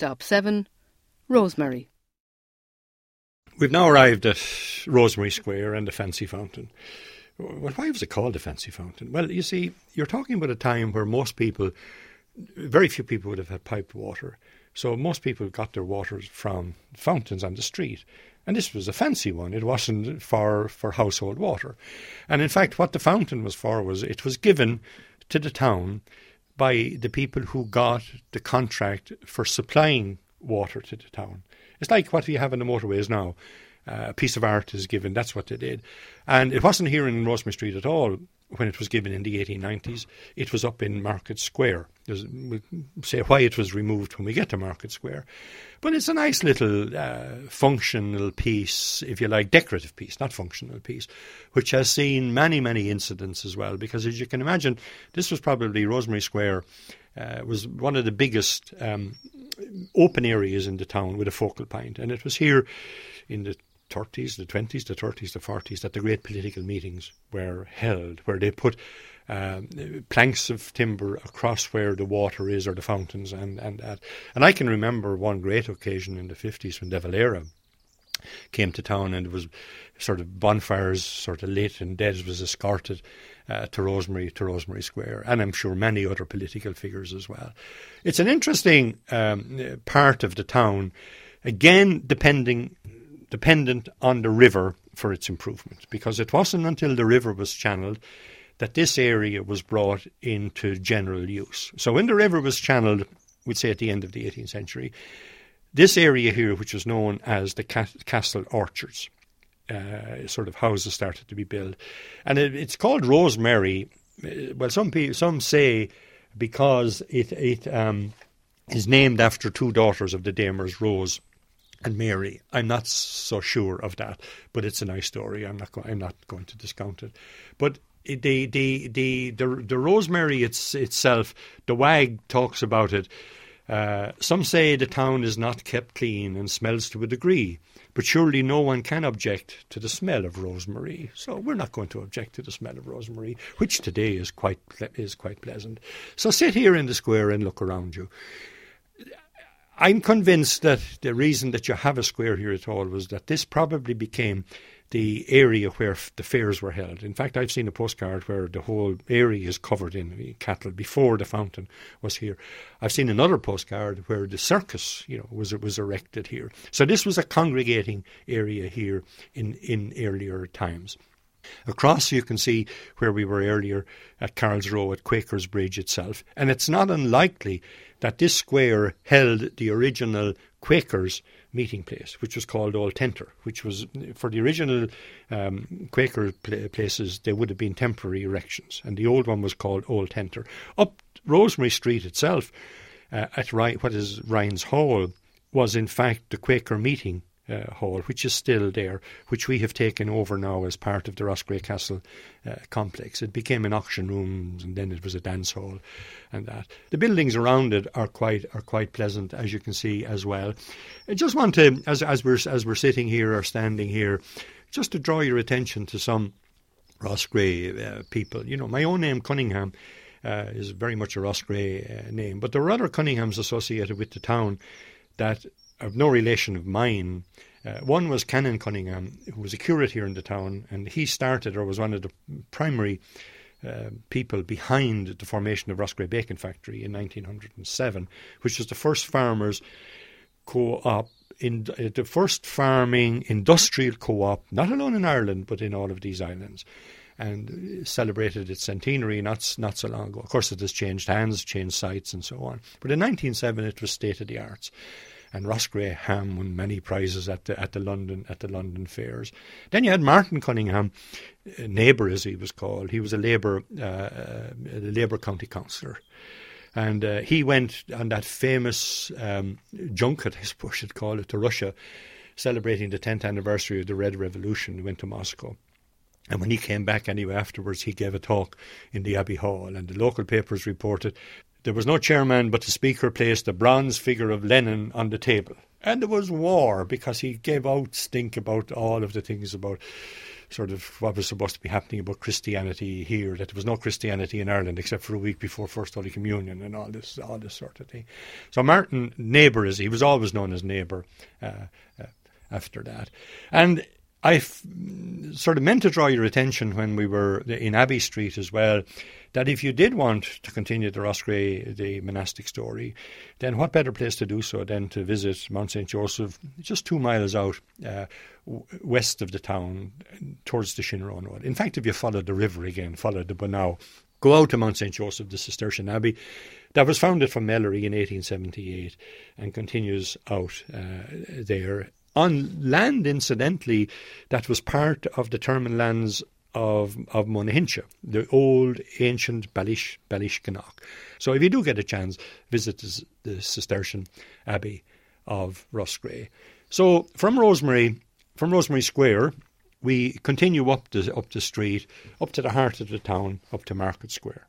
Stop 7 Rosemary. We've now arrived at Rosemary Square and the Fancy Fountain. Well, why was it called the Fancy Fountain? Well, you see, you're talking about a time where most people, very few people would have had piped water. So most people got their waters from fountains on the street. And this was a fancy one. It wasn't for, for household water. And in fact, what the fountain was for was it was given to the town by the people who got the contract for supplying water to the town. It's like what you have in the motorways now. Uh, a piece of art is given. That's what they did. And it wasn't here in Rosemary Street at all when it was given in the 1890s. It was up in Market Square. There's, we'll say why it was removed when we get to Market Square. But it's a nice little uh, functional piece, if you like, decorative piece, not functional piece, which has seen many, many incidents as well. Because as you can imagine, this was probably Rosemary Square. Uh, was one of the biggest um, open areas in the town with a focal point, and it was here in the 30s, the 20s, the 30s, the 40s that the great political meetings were held, where they put um, planks of timber across where the water is or the fountains and and that. And I can remember one great occasion in the 50s when De Valera came to town and it was sort of bonfires sort of lit and Dev was escorted uh, to Rosemary to Rosemary Square, and I'm sure many other political figures as well. It's an interesting um, part of the town, again depending dependent on the river for its improvement, because it wasn't until the river was channeled that this area was brought into general use. So when the river was channeled, we'd say at the end of the 18th century, this area here, which was known as the Castle Orchards, uh, sort of houses started to be built, and it, it's called Rosemary. Uh, well, some people, some say because it it um, is named after two daughters of the Damers, Rose and Mary. I'm not so sure of that, but it's a nice story. I'm not go- I'm not going to discount it, but. The, the the the rosemary it's, itself, the wag talks about it. Uh, some say the town is not kept clean and smells to a degree. But surely no one can object to the smell of rosemary. So we're not going to object to the smell of rosemary, which today is quite is quite pleasant. So sit here in the square and look around you. I'm convinced that the reason that you have a square here at all was that this probably became the area where the fairs were held. In fact, I've seen a postcard where the whole area is covered in cattle before the fountain was here. I've seen another postcard where the circus, you know, was was erected here. So this was a congregating area here in in earlier times. Across, you can see where we were earlier at Carl's Row at Quakers Bridge itself, and it's not unlikely that this square held the original Quakers meeting place, which was called Old Tenter, which was for the original um, Quaker places, there would have been temporary erections, and the old one was called Old Tenter. Up Rosemary Street itself, uh, at what is Ryan's Hall, was in fact the Quaker meeting uh, hall, which is still there, which we have taken over now as part of the Roscrea Castle uh, complex. It became an auction room, and then it was a dance hall, and that. The buildings around it are quite are quite pleasant, as you can see as well. I just want to, as as we're as we're sitting here or standing here, just to draw your attention to some Roscrea uh, people. You know, my own name Cunningham. Uh, is very much a Roscrea uh, name, but there are other Cunninghams associated with the town that of no relation of mine. Uh, one was Canon Cunningham, who was a curate here in the town, and he started or was one of the primary uh, people behind the formation of Roscrea Bacon Factory in 1907, which was the first farmers co-op uh, the first farming industrial co-op, not alone in Ireland but in all of these islands, and celebrated its centenary not not so long ago. Of course, it has changed hands, changed sites, and so on. But in 1907, it was state of the arts and Roscrea ham won many prizes at the at the London at the London fairs. Then you had Martin Cunningham, neighbour as he was called. He was a Labour uh, Labour county councillor. And uh, he went on that famous um, junket, I suppose you'd call it, to Russia, celebrating the 10th anniversary of the Red Revolution. He went to Moscow. And when he came back anyway afterwards, he gave a talk in the Abbey Hall, and the local papers reported there was no chairman, but the Speaker placed a bronze figure of Lenin on the table. And there was war because he gave out stink about all of the things about sort of what was supposed to be happening about Christianity here, that there was no Christianity in Ireland except for a week before First Holy Communion and all this, all this sort of thing. So Martin Neighbour he was always known as Neighbour uh, uh, after that, and I sort of meant to draw your attention when we were in Abbey Street as well that if you did want to continue the Roscrea, the monastic story, then what better place to do so than to visit Mount St. Joseph, just two miles out uh, west of the town towards the Shinrone Road. In fact, if you follow the river again, follow the Bunnow, go out to Mount St. Joseph, the Cistercian Abbey, that was founded from Melleray in 1878 and continues out uh, there on land, incidentally, that was part of the Termon lands of of Monahincha, the old ancient Balish Balishkinnock. So if you do get a chance, visit the, the Cistercian Abbey of Roscrea. So from Rosemary, from Rosemary Square, we continue up the up the street, up to the heart of the town, up to Market Square.